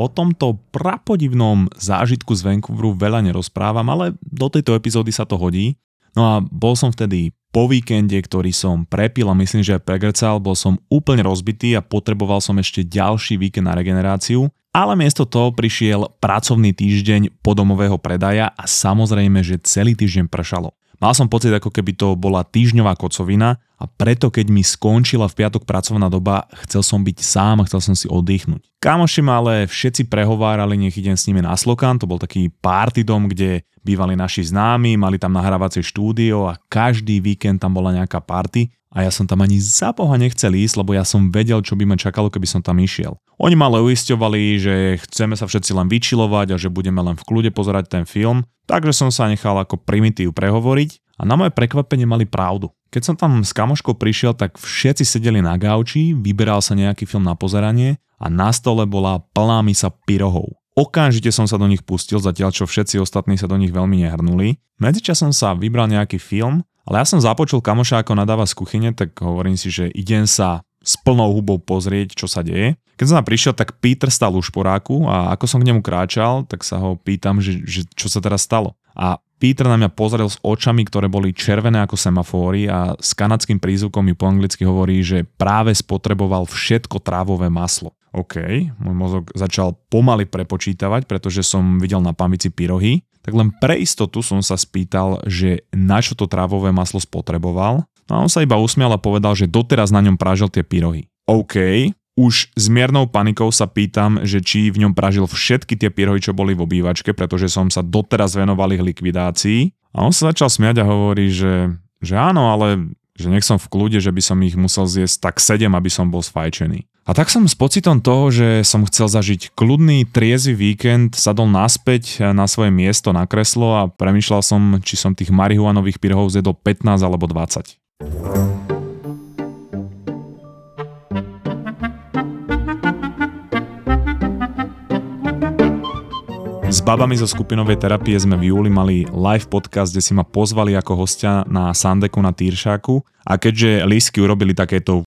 O tomto prapodivnom zážitku z Vancouveru veľa nerozprávam, ale do tejto epizódy sa to hodí. No a bol som vtedy po víkende, ktorý som prepil a myslím, že aj pregrcal, bol som úplne rozbitý a potreboval som ešte ďalší víkend na regeneráciu, ale miesto toho prišiel pracovný týždeň podomového predaja a samozrejme, že celý týždeň pršalo. Mal som pocit, ako keby to bola týždňová kocovina a preto, keď mi skončila v piatok pracovná doba, chcel som byť sám a chcel som si oddychnúť. Kamoši ma ale všetci prehovárali, nech idem s nimi na Slokan, to bol taký party dom, kde bývali naši známi, mali tam nahrávacie štúdio a každý víkend tam bola nejaká party a ja som tam ani za boha nechcel ísť, lebo ja som vedel, čo by ma čakalo, keby som tam išiel. Oni ma ale uisťovali, že chceme sa všetci len vyčilovať a že budeme len v kľude pozerať ten film, takže som sa nechal ako primitív prehovoriť a na moje prekvapenie mali pravdu. Keď som tam s kamoškou prišiel, tak všetci sedeli na gauči, vyberal sa nejaký film na pozeranie a na stole bola plná misa pyrohov. Okamžite som sa do nich pustil, zatiaľ čo všetci ostatní sa do nich veľmi nehrnuli. Medzičasom sa vybral nejaký film ale ja som započul kamoša, ako nadáva z kuchyne, tak hovorím si, že idem sa s plnou hubou pozrieť, čo sa deje. Keď som tam prišiel, tak Peter stal už poráku a ako som k nemu kráčal, tak sa ho pýtam, že, že čo sa teraz stalo. A Peter na mňa pozrel s očami, ktoré boli červené ako semafóry a s kanadským prízvukom mi po anglicky hovorí, že práve spotreboval všetko trávové maslo. OK, môj mozog začal pomaly prepočítavať, pretože som videl na pamäti pyrohy tak len pre istotu som sa spýtal, že na čo to trávové maslo spotreboval. No a on sa iba usmial a povedal, že doteraz na ňom pražil tie pyrohy. OK, už s miernou panikou sa pýtam, že či v ňom pražil všetky tie pyrohy, čo boli v obývačke, pretože som sa doteraz venoval ich likvidácii. A on sa začal smiať a hovorí, že, že áno, ale že nech som v kľude, že by som ich musel zjesť tak 7, aby som bol sfajčený. A tak som s pocitom toho, že som chcel zažiť kľudný, triezvy víkend, sadol naspäť na svoje miesto na kreslo a premyšľal som, či som tých marihuanových pyrohov zjedol 15 alebo 20. S babami zo skupinovej terapie sme v júli mali live podcast, kde si ma pozvali ako hostia na Sandeku na Týršáku a keďže lístky urobili takéto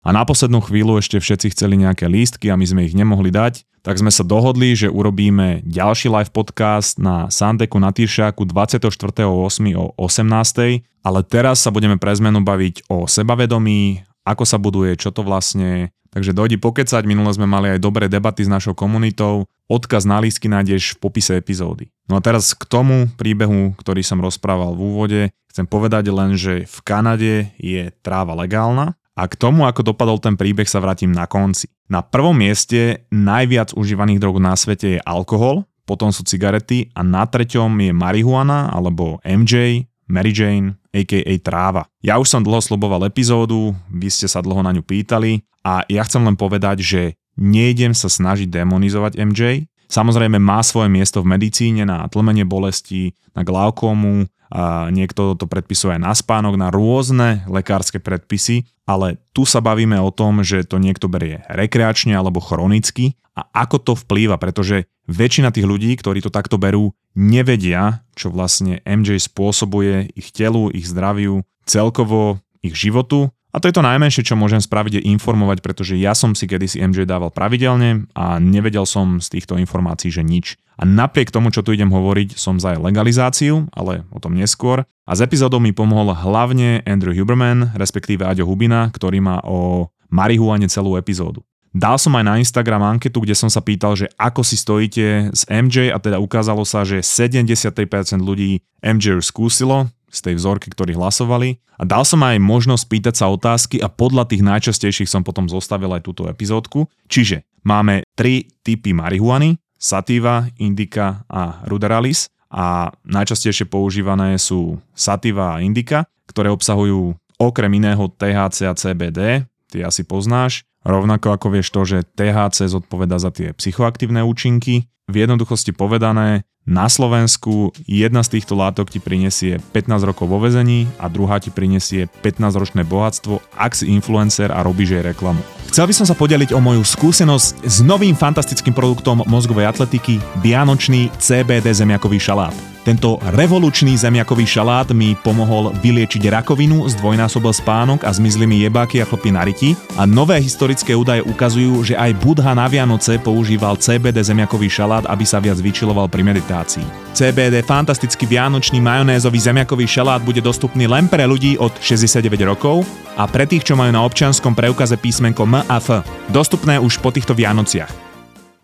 a na poslednú chvíľu ešte všetci chceli nejaké lístky a my sme ich nemohli dať, tak sme sa dohodli, že urobíme ďalší live podcast na Sandeku na Týršáku 24.8. o 18. Ale teraz sa budeme pre zmenu baviť o sebavedomí, ako sa buduje, čo to vlastne. Takže dojdi pokecať, minule sme mali aj dobré debaty s našou komunitou, odkaz na lístky nájdeš v popise epizódy. No a teraz k tomu príbehu, ktorý som rozprával v úvode, chcem povedať len, že v Kanade je tráva legálna, a k tomu, ako dopadol ten príbeh, sa vrátim na konci. Na prvom mieste najviac užívaných drog na svete je alkohol, potom sú cigarety a na treťom je marihuana alebo MJ, Mary Jane, a.k.a. tráva. Ja už som dlho sloboval epizódu, vy ste sa dlho na ňu pýtali a ja chcem len povedať, že nejdem sa snažiť demonizovať MJ. Samozrejme má svoje miesto v medicíne na tlmenie bolesti, na glaukomu, a niekto to predpisuje na spánok, na rôzne lekárske predpisy, ale tu sa bavíme o tom, že to niekto berie rekreačne alebo chronicky. A ako to vplýva, pretože väčšina tých ľudí, ktorí to takto berú, nevedia, čo vlastne MJ spôsobuje ich telu, ich zdraviu, celkovo ich životu a to je to najmenšie, čo môžem spraviť, je informovať, pretože ja som si kedysi MJ dával pravidelne a nevedel som z týchto informácií, že nič. A napriek tomu, čo tu idem hovoriť, som za legalizáciu, ale o tom neskôr. A z epizódou mi pomohol hlavne Andrew Huberman, respektíve Aďo Hubina, ktorý má o marihuane celú epizódu. Dal som aj na Instagram anketu, kde som sa pýtal, že ako si stojíte s MJ a teda ukázalo sa, že 73% ľudí MJ už skúsilo, z tej vzorky, ktorí hlasovali. A dal som aj možnosť pýtať sa otázky a podľa tých najčastejších som potom zostavil aj túto epizódku. Čiže máme tri typy marihuany, sativa, indica a ruderalis a najčastejšie používané sú sativa a indica, ktoré obsahujú okrem iného THC a CBD, ty asi poznáš, Rovnako ako vieš to, že THC zodpoveda za tie psychoaktívne účinky. V jednoduchosti povedané, na Slovensku jedna z týchto látok ti prinesie 15 rokov vo vezení a druhá ti prinesie 15-ročné bohatstvo, ak si influencer a robíš jej reklamu. Chcel by som sa podeliť o moju skúsenosť s novým fantastickým produktom mozgovej atletiky Vianočný CBD zemiakový šalát. Tento revolučný zemiakový šalát mi pomohol vyliečiť rakovinu, zdvojnásobil spánok a zmizli mi jebáky a chlpy na riti a nové historické údaje ukazujú, že aj Budha na Vianoce používal CBD zemiakový šalát, aby sa viac vyčiloval pri meditácii. CBD fantastický vianočný majonézový zemiakový šalát bude dostupný len pre ľudí od 69 rokov a pre tých, čo majú na občianskom preukaze písmenko M a F. Dostupné už po týchto Vianociach.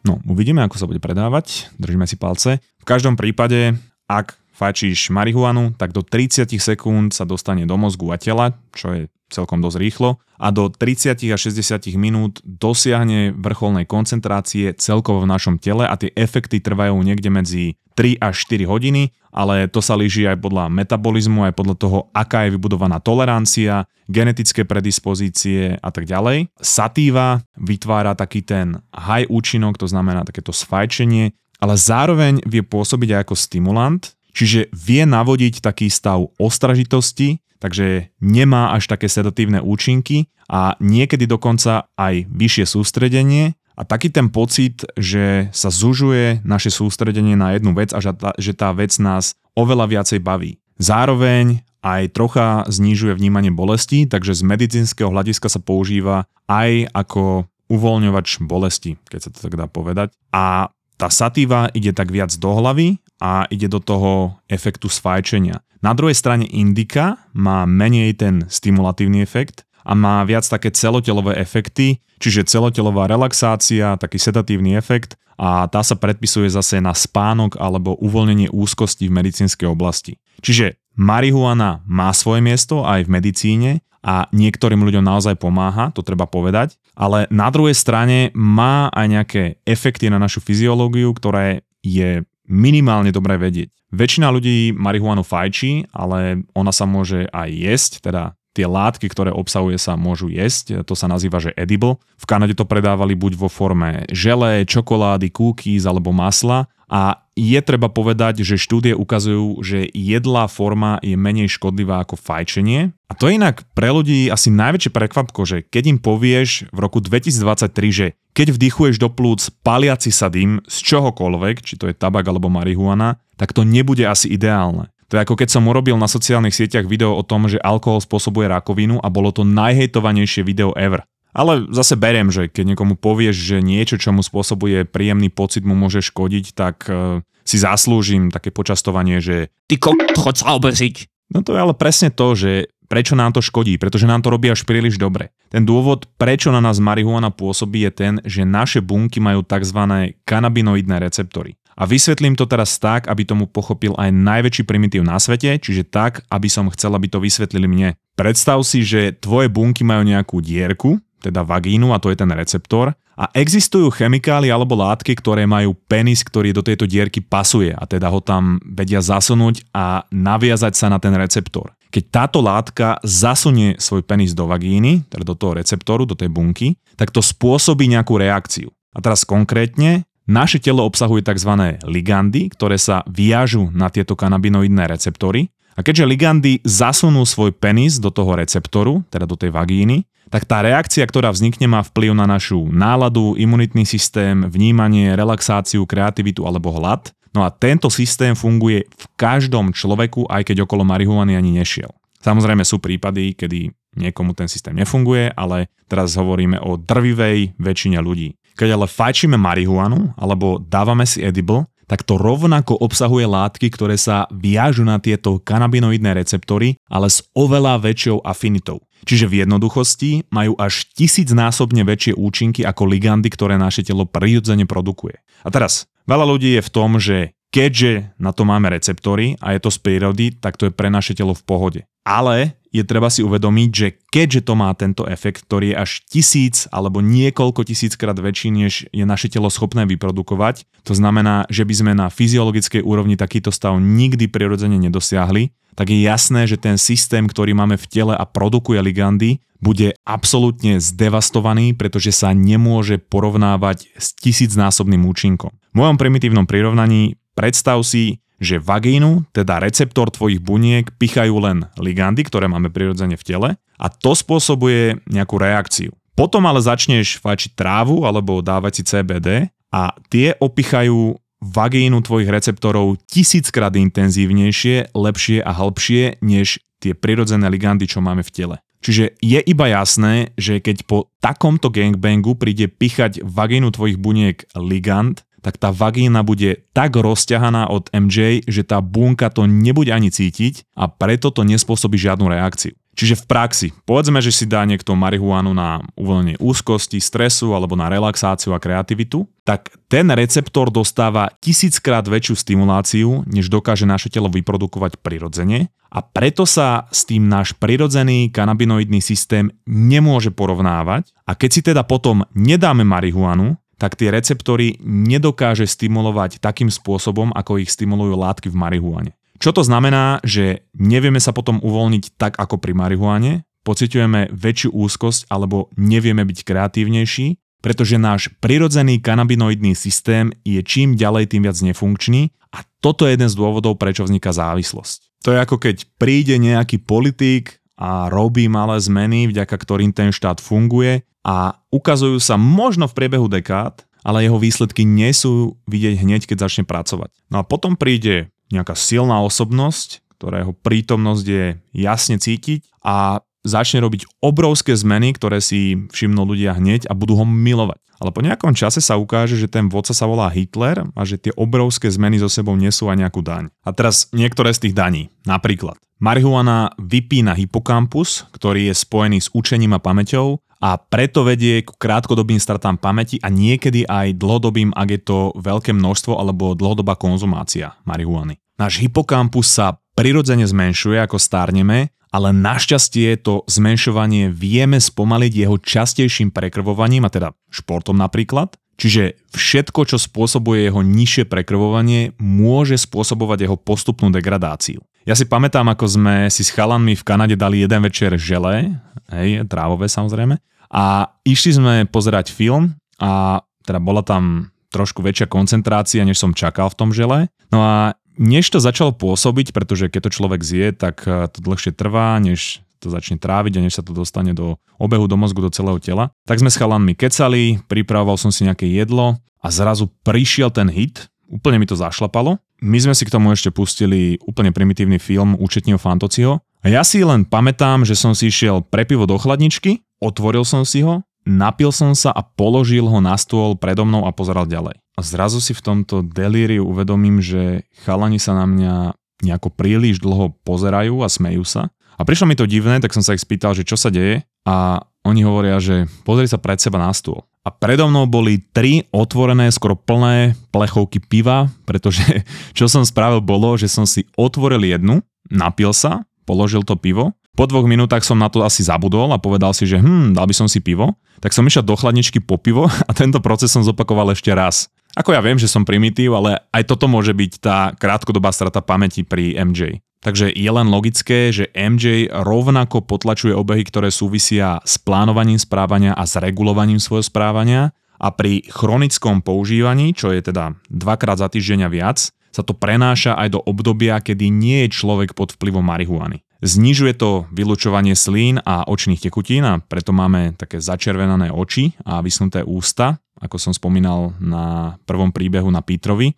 No, uvidíme, ako sa bude predávať. Držíme si palce. V každom prípade ak fajčíš marihuanu, tak do 30 sekúnd sa dostane do mozgu a tela, čo je celkom dosť rýchlo, a do 30 až 60 minút dosiahne vrcholnej koncentrácie celkovo v našom tele a tie efekty trvajú niekde medzi 3 až 4 hodiny, ale to sa líži aj podľa metabolizmu, aj podľa toho, aká je vybudovaná tolerancia, genetické predispozície a tak ďalej. Satíva vytvára taký ten high účinok, to znamená takéto sfajčenie, ale zároveň vie pôsobiť aj ako stimulant, čiže vie navodiť taký stav ostražitosti, takže nemá až také sedatívne účinky a niekedy dokonca aj vyššie sústredenie a taký ten pocit, že sa zužuje naše sústredenie na jednu vec a že tá vec nás oveľa viacej baví. Zároveň aj trocha znižuje vnímanie bolesti, takže z medicínskeho hľadiska sa používa aj ako uvoľňovač bolesti, keď sa to tak dá povedať. A tá satíva ide tak viac do hlavy a ide do toho efektu sfajčenia. Na druhej strane indika má menej ten stimulatívny efekt a má viac také celotelové efekty, čiže celotelová relaxácia, taký sedatívny efekt a tá sa predpisuje zase na spánok alebo uvoľnenie úzkosti v medicínskej oblasti. Čiže marihuana má svoje miesto aj v medicíne a niektorým ľuďom naozaj pomáha, to treba povedať, ale na druhej strane má aj nejaké efekty na našu fyziológiu, ktoré je minimálne dobré vedieť. Väčšina ľudí marihuanu fajčí, ale ona sa môže aj jesť, teda tie látky, ktoré obsahuje sa môžu jesť, to sa nazýva, že edible. V Kanade to predávali buď vo forme žele, čokolády, cookies alebo masla a je treba povedať, že štúdie ukazujú, že jedlá forma je menej škodlivá ako fajčenie. A to je inak pre ľudí asi najväčšie prekvapko, že keď im povieš v roku 2023, že keď vdychuješ do plúc paliaci sa dym z čohokoľvek, či to je tabak alebo marihuana, tak to nebude asi ideálne. To je ako keď som urobil na sociálnych sieťach video o tom, že alkohol spôsobuje rakovinu a bolo to najhejtovanejšie video ever. Ale zase beriem, že keď niekomu povieš, že niečo, čo mu spôsobuje príjemný pocit, mu môže škodiť, tak uh, si zaslúžim také počastovanie, že ty ko... chod sa obeziť. No to je ale presne to, že prečo nám to škodí, pretože nám to robí až príliš dobre. Ten dôvod, prečo na nás marihuana pôsobí, je ten, že naše bunky majú tzv. kanabinoidné receptory. A vysvetlím to teraz tak, aby tomu pochopil aj najväčší primitív na svete, čiže tak, aby som chcel, aby to vysvetlili mne. Predstav si, že tvoje bunky majú nejakú dierku, teda vagínu a to je ten receptor. A existujú chemikály alebo látky, ktoré majú penis, ktorý do tejto dierky pasuje a teda ho tam vedia zasunúť a naviazať sa na ten receptor. Keď táto látka zasunie svoj penis do vagíny, teda do toho receptoru, do tej bunky, tak to spôsobí nejakú reakciu. A teraz konkrétne, naše telo obsahuje tzv. ligandy, ktoré sa viažu na tieto kanabinoidné receptory. A keďže ligandy zasunú svoj penis do toho receptoru, teda do tej vagíny, tak tá reakcia, ktorá vznikne, má vplyv na našu náladu, imunitný systém, vnímanie, relaxáciu, kreativitu alebo hlad. No a tento systém funguje v každom človeku, aj keď okolo marihuany ani nešiel. Samozrejme sú prípady, kedy niekomu ten systém nefunguje, ale teraz hovoríme o drvivej väčšine ľudí. Keď ale fajčíme marihuanu alebo dávame si edible, tak to rovnako obsahuje látky, ktoré sa viažu na tieto kanabinoidné receptory, ale s oveľa väčšou afinitou. Čiže v jednoduchosti majú až tisícnásobne väčšie účinky ako ligandy, ktoré naše telo prirodzene produkuje. A teraz, veľa ľudí je v tom, že keďže na to máme receptory a je to z prírody, tak to je pre naše telo v pohode. Ale je treba si uvedomiť, že keďže to má tento efekt, ktorý je až tisíc alebo niekoľko tisíckrát väčší, než je naše telo schopné vyprodukovať, to znamená, že by sme na fyziologickej úrovni takýto stav nikdy prirodzene nedosiahli, tak je jasné, že ten systém, ktorý máme v tele a produkuje ligandy, bude absolútne zdevastovaný, pretože sa nemôže porovnávať s tisícnásobným účinkom. V mojom primitívnom prirovnaní predstav si, že vagínu, teda receptor tvojich buniek, pichajú len ligandy, ktoré máme prirodzene v tele a to spôsobuje nejakú reakciu. Potom ale začneš fajčiť trávu alebo dávať si CBD a tie opichajú vagínu tvojich receptorov tisíckrát intenzívnejšie, lepšie a hĺbšie než tie prirodzené ligandy, čo máme v tele. Čiže je iba jasné, že keď po takomto gangbangu príde pichať vagínu tvojich buniek ligand, tak tá vagína bude tak rozťahaná od MJ, že tá bunka to nebude ani cítiť a preto to nespôsobí žiadnu reakciu. Čiže v praxi, povedzme, že si dá niekto marihuanu na uvoľnenie úzkosti, stresu alebo na relaxáciu a kreativitu, tak ten receptor dostáva tisíckrát väčšiu stimuláciu, než dokáže naše telo vyprodukovať prirodzene a preto sa s tým náš prirodzený kanabinoidný systém nemôže porovnávať a keď si teda potom nedáme marihuanu, tak tie receptory nedokáže stimulovať takým spôsobom, ako ich stimulujú látky v marihuane. Čo to znamená, že nevieme sa potom uvoľniť tak ako pri marihuane, pociťujeme väčšiu úzkosť alebo nevieme byť kreatívnejší, pretože náš prirodzený kanabinoidný systém je čím ďalej tým viac nefunkčný a toto je jeden z dôvodov, prečo vzniká závislosť. To je ako keď príde nejaký politik a robí malé zmeny, vďaka ktorým ten štát funguje a ukazujú sa možno v priebehu dekád, ale jeho výsledky nie sú vidieť hneď, keď začne pracovať. No a potom príde nejaká silná osobnosť, ktorého prítomnosť je jasne cítiť a začne robiť obrovské zmeny, ktoré si všimnú ľudia hneď a budú ho milovať. Ale po nejakom čase sa ukáže, že ten vodca sa volá Hitler a že tie obrovské zmeny so sebou nesú aj nejakú daň. A teraz niektoré z tých daní. Napríklad, marihuana vypína hypokampus, ktorý je spojený s učením a pamäťou a preto vedie k krátkodobým stratám pamäti a niekedy aj dlhodobým, ak je to veľké množstvo alebo dlhodobá konzumácia marihuany. Náš hypokampus sa prirodzene zmenšuje ako stárneme ale našťastie to zmenšovanie vieme spomaliť jeho častejším prekrvovaním, a teda športom napríklad. Čiže všetko, čo spôsobuje jeho nižšie prekrvovanie, môže spôsobovať jeho postupnú degradáciu. Ja si pamätám, ako sme si s chalanmi v Kanade dali jeden večer žele, hej, trávové samozrejme, a išli sme pozerať film a teda bola tam trošku väčšia koncentrácia, než som čakal v tom žele. No a než to začalo pôsobiť, pretože keď to človek zje, tak eh, to dlhšie trvá, než to začne tráviť a než sa to dostane do obehu do mozgu, do celého tela. Tak sme s chalanmi kecali, pripravoval som si nejaké jedlo a zrazu prišiel ten hit, úplne mi to zašlapalo. My sme si k tomu ešte pustili úplne primitívny film Účetního Fantociho a ja si len pamätám, že som si išiel pre pivo do chladničky, otvoril som si ho, napil som sa a položil ho na stôl predo mnou a pozeral ďalej. A zrazu si v tomto delíriu uvedomím, že chalani sa na mňa nejako príliš dlho pozerajú a smejú sa. A prišlo mi to divné, tak som sa ich spýtal, že čo sa deje a oni hovoria, že pozri sa pred seba na stôl. A predo mnou boli tri otvorené, skoro plné plechovky piva, pretože čo som spravil bolo, že som si otvoril jednu, napil sa, položil to pivo, po dvoch minútach som na to asi zabudol a povedal si, že hm, dal by som si pivo, tak som išiel do chladničky po pivo a tento proces som zopakoval ešte raz. Ako ja viem, že som primitív, ale aj toto môže byť tá krátkodobá strata pamäti pri MJ. Takže je len logické, že MJ rovnako potlačuje obehy, ktoré súvisia s plánovaním správania a s regulovaním svojho správania a pri chronickom používaní, čo je teda dvakrát za týždeň viac, sa to prenáša aj do obdobia, kedy nie je človek pod vplyvom marihuany. Znižuje to vylučovanie slín a očných tekutín a preto máme také začervenané oči a vysnuté ústa, ako som spomínal na prvom príbehu na Pítrovi.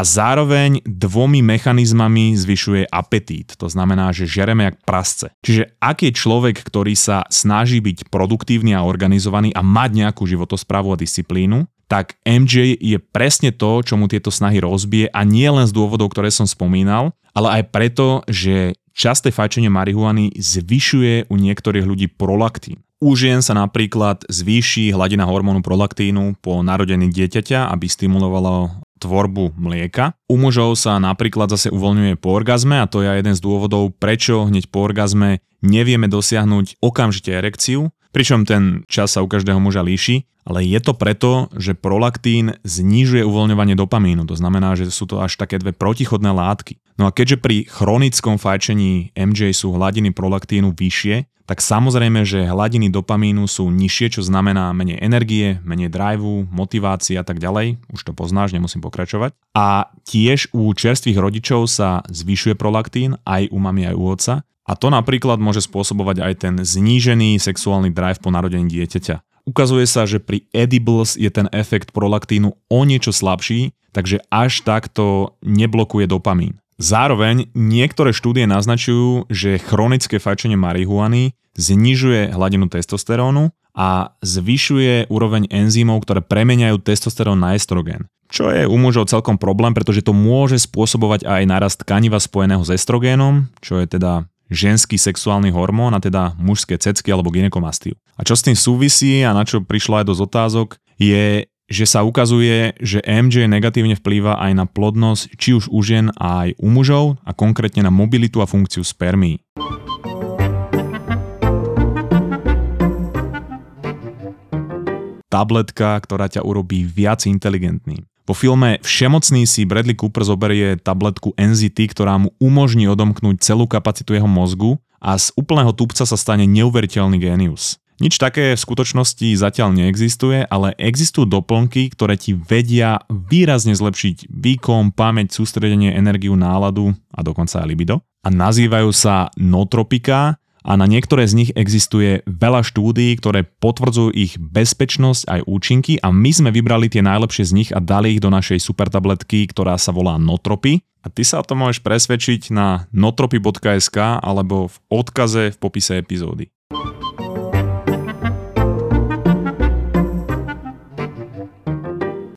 A zároveň dvomi mechanizmami zvyšuje apetít, to znamená, že žereme jak prasce. Čiže ak je človek, ktorý sa snaží byť produktívny a organizovaný a mať nejakú životosprávu a disciplínu, tak MJ je presne to, čo mu tieto snahy rozbije a nie len z dôvodov, ktoré som spomínal, ale aj preto, že Časté fajčenie marihuany zvyšuje u niektorých ľudí prolaktín. U žien sa napríklad zvýši hladina hormónu prolaktínu po narodení dieťaťa, aby stimulovalo tvorbu mlieka. U mužov sa napríklad zase uvoľňuje po orgazme a to je jeden z dôvodov, prečo hneď po orgazme nevieme dosiahnuť okamžite erekciu, pričom ten čas sa u každého muža líši, ale je to preto, že prolaktín znižuje uvoľňovanie dopamínu, to znamená, že sú to až také dve protichodné látky. No a keďže pri chronickom fajčení MJ sú hladiny prolaktínu vyššie, tak samozrejme, že hladiny dopamínu sú nižšie, čo znamená menej energie, menej driveu, motivácie a tak ďalej. Už to poznáš, nemusím pokračovať. A tiež u čerstvých rodičov sa zvyšuje prolaktín, aj u mami, aj u otca. A to napríklad môže spôsobovať aj ten znížený sexuálny drive po narodení dieťaťa. Ukazuje sa, že pri edibles je ten efekt prolaktínu o niečo slabší, takže až takto neblokuje dopamín. Zároveň niektoré štúdie naznačujú, že chronické fajčenie marihuany znižuje hladinu testosterónu a zvyšuje úroveň enzymov, ktoré premeniajú testosterón na estrogen. Čo je u mužov celkom problém, pretože to môže spôsobovať aj nárast tkaniva spojeného s estrogénom, čo je teda ženský sexuálny hormón a teda mužské cecky alebo ginekomastiu. A čo s tým súvisí a na čo prišlo aj dosť otázok, je že sa ukazuje, že MJ negatívne vplýva aj na plodnosť či už u žien aj u mužov a konkrétne na mobilitu a funkciu spermí. Tabletka, ktorá ťa urobí viac inteligentným. Po filme Všemocný si Bradley Cooper zoberie tabletku NZT, ktorá mu umožní odomknúť celú kapacitu jeho mozgu a z úplného tupca sa stane neuveriteľný génius. Nič také v skutočnosti zatiaľ neexistuje, ale existujú doplnky, ktoré ti vedia výrazne zlepšiť výkon, pamäť, sústredenie, energiu, náladu a dokonca aj libido. A nazývajú sa notropika a na niektoré z nich existuje veľa štúdií, ktoré potvrdzujú ich bezpečnosť aj účinky a my sme vybrali tie najlepšie z nich a dali ich do našej super tabletky, ktorá sa volá Notropy. A ty sa o tom môžeš presvedčiť na notropy.sk alebo v odkaze v popise epizódy.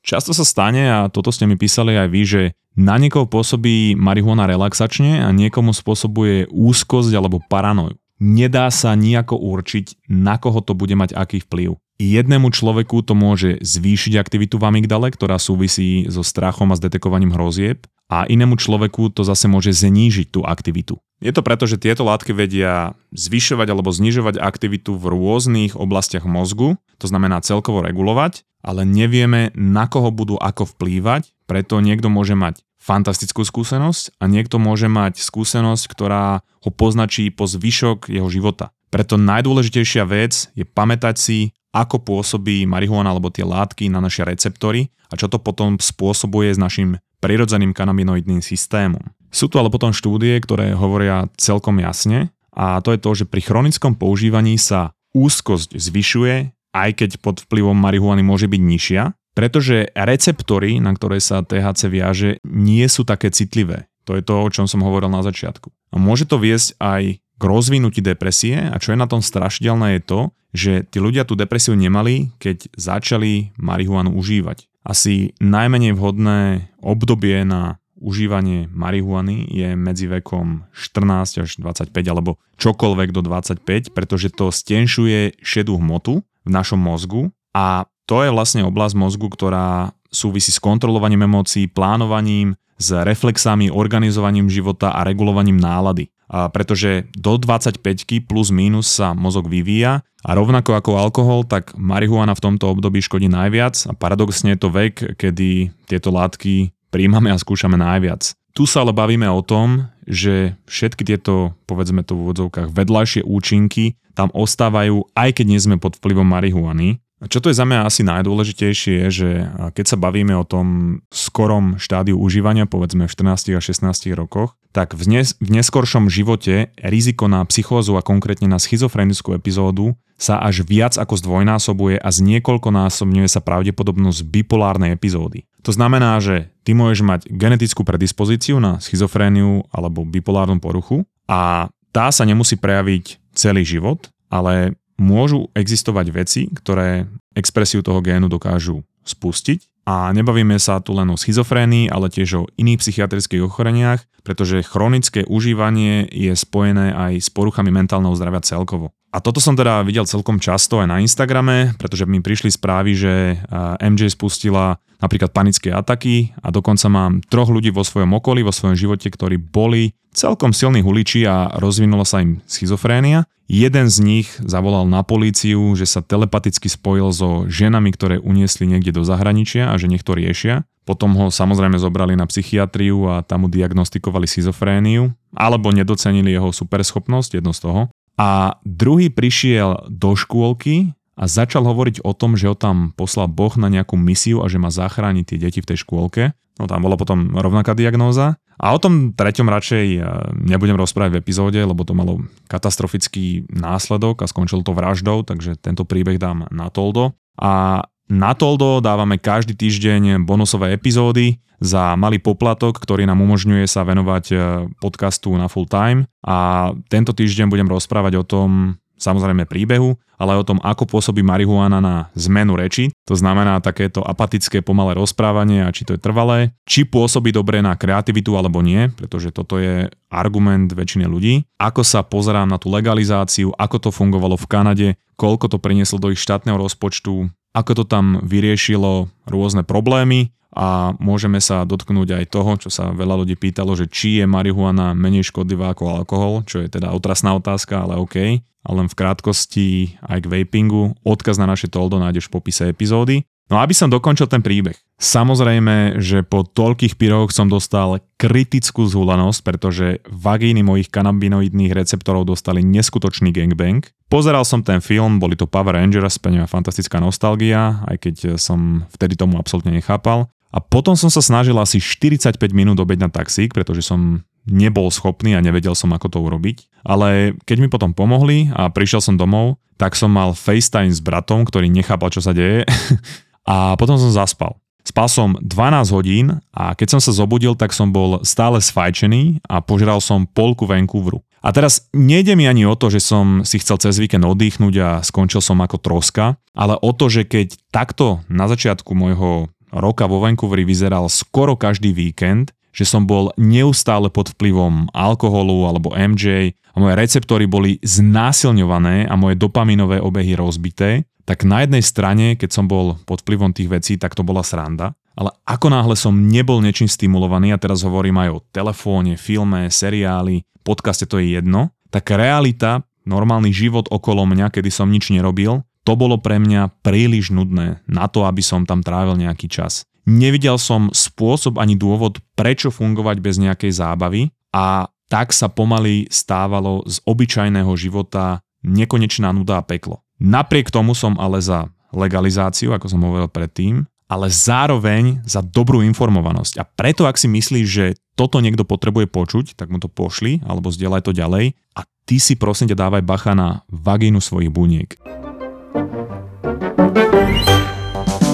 Často sa stane, a toto ste mi písali aj vy, že na niekoho pôsobí marihuana relaxačne a niekomu spôsobuje úzkosť alebo paranoju. Nedá sa nejako určiť, na koho to bude mať aký vplyv. Jednému človeku to môže zvýšiť aktivitu v amygdale, ktorá súvisí so strachom a s detekovaním hrozieb a inému človeku to zase môže znížiť tú aktivitu. Je to preto, že tieto látky vedia zvyšovať alebo znižovať aktivitu v rôznych oblastiach mozgu, to znamená celkovo regulovať ale nevieme, na koho budú ako vplývať, preto niekto môže mať fantastickú skúsenosť a niekto môže mať skúsenosť, ktorá ho poznačí po zvyšok jeho života. Preto najdôležitejšia vec je pamätať si, ako pôsobí marihuana alebo tie látky na naše receptory a čo to potom spôsobuje s našim prirodzeným kanabinoidným systémom. Sú tu ale potom štúdie, ktoré hovoria celkom jasne a to je to, že pri chronickom používaní sa úzkosť zvyšuje aj keď pod vplyvom marihuany môže byť nižšia, pretože receptory, na ktoré sa THC viaže, nie sú také citlivé. To je to, o čom som hovoril na začiatku. A môže to viesť aj k rozvinutí depresie a čo je na tom strašidelné je to, že tí ľudia tú depresiu nemali, keď začali marihuanu užívať. Asi najmenej vhodné obdobie na užívanie marihuany je medzi vekom 14 až 25 alebo čokoľvek do 25, pretože to stenšuje šedú hmotu v našom mozgu a to je vlastne oblasť mozgu, ktorá súvisí s kontrolovaním emócií, plánovaním, s reflexami, organizovaním života a regulovaním nálady. A pretože do 25 plus minus sa mozog vyvíja a rovnako ako alkohol, tak marihuana v tomto období škodí najviac a paradoxne je to vek, kedy tieto látky príjmame a skúšame najviac. Tu sa ale bavíme o tom, že všetky tieto, povedzme to v úvodzovkách, vedľajšie účinky tam ostávajú, aj keď nie sme pod vplyvom marihuany. Čo to je za mňa asi najdôležitejšie je, že keď sa bavíme o tom skorom štádiu užívania, povedzme v 14 a 16 rokoch, tak v, nes- v neskoršom živote riziko na psychózu a konkrétne na schizofrenickú epizódu sa až viac ako zdvojnásobuje a z niekoľkonásobňuje sa pravdepodobnosť bipolárnej epizódy. To znamená, že ty môžeš mať genetickú predispozíciu na schizofréniu alebo bipolárnu poruchu a tá sa nemusí prejaviť celý život, ale môžu existovať veci, ktoré expresiu toho génu dokážu spustiť. A nebavíme sa tu len o schizofrénii, ale tiež o iných psychiatrických ochoreniach, pretože chronické užívanie je spojené aj s poruchami mentálneho zdravia celkovo. A toto som teda videl celkom často aj na Instagrame, pretože mi prišli správy, že MJ spustila napríklad panické ataky a dokonca mám troch ľudí vo svojom okolí, vo svojom živote, ktorí boli celkom silní huliči a rozvinula sa im schizofrénia. Jeden z nich zavolal na políciu, že sa telepaticky spojil so ženami, ktoré uniesli niekde do zahraničia a že nech to riešia. Potom ho samozrejme zobrali na psychiatriu a tam mu diagnostikovali schizofréniu, alebo nedocenili jeho superschopnosť, jedno z toho. A druhý prišiel do škôlky a začal hovoriť o tom, že ho tam poslal Boh na nejakú misiu a že má zachrániť tie deti v tej škôlke. No tam bola potom rovnaká diagnóza. A o tom treťom radšej e, nebudem rozprávať v epizóde, lebo to malo katastrofický následok a skončil to vraždou, takže tento príbeh dám na toldo. A na Toldo dávame každý týždeň bonusové epizódy za malý poplatok, ktorý nám umožňuje sa venovať e, podcastu na full time. A tento týždeň budem rozprávať o tom, samozrejme príbehu, ale aj o tom, ako pôsobí marihuana na zmenu reči. To znamená takéto apatické pomalé rozprávanie a či to je trvalé. Či pôsobí dobre na kreativitu alebo nie, pretože toto je argument väčšiny ľudí. Ako sa pozerám na tú legalizáciu, ako to fungovalo v Kanade, koľko to prinieslo do ich štátneho rozpočtu, ako to tam vyriešilo rôzne problémy a môžeme sa dotknúť aj toho, čo sa veľa ľudí pýtalo, že či je marihuana menej škodlivá ako alkohol, čo je teda otrasná otázka, ale OK. A len v krátkosti aj k vapingu. Odkaz na naše toldo nájdeš v popise epizódy. No aby som dokončil ten príbeh. Samozrejme, že po toľkých pyroch som dostal kritickú zhulanosť, pretože vagíny mojich kanabinoidných receptorov dostali neskutočný gangbang. Pozeral som ten film, boli to Power Rangers, pre fantastická nostalgia, aj keď som vtedy tomu absolútne nechápal. A potom som sa snažil asi 45 minút obeť na taxík, pretože som nebol schopný a nevedel som, ako to urobiť. Ale keď mi potom pomohli a prišiel som domov, tak som mal FaceTime s bratom, ktorý nechápal, čo sa deje a potom som zaspal. Spal som 12 hodín a keď som sa zobudil, tak som bol stále sfajčený a požral som polku Vancouveru. A teraz nejde mi ani o to, že som si chcel cez víkend oddychnúť a skončil som ako troska, ale o to, že keď takto na začiatku môjho roka vo Vancouveri vyzeral skoro každý víkend, že som bol neustále pod vplyvom alkoholu alebo MJ a moje receptory boli znásilňované a moje dopaminové obehy rozbité, tak na jednej strane, keď som bol pod vplyvom tých vecí, tak to bola sranda. Ale ako náhle som nebol niečím stimulovaný, a teraz hovorím aj o telefóne, filme, seriáli, podcaste, to je jedno, tak realita, normálny život okolo mňa, kedy som nič nerobil, to bolo pre mňa príliš nudné na to, aby som tam trávil nejaký čas. Nevidel som spôsob ani dôvod, prečo fungovať bez nejakej zábavy a tak sa pomaly stávalo z obyčajného života nekonečná nuda a peklo. Napriek tomu som ale za legalizáciu, ako som hovoril predtým, ale zároveň za dobrú informovanosť. A preto, ak si myslíš, že toto niekto potrebuje počuť, tak mu to pošli alebo zdieľaj to ďalej a ty si prosím ťa dávaj bacha na vagínu svojich buniek.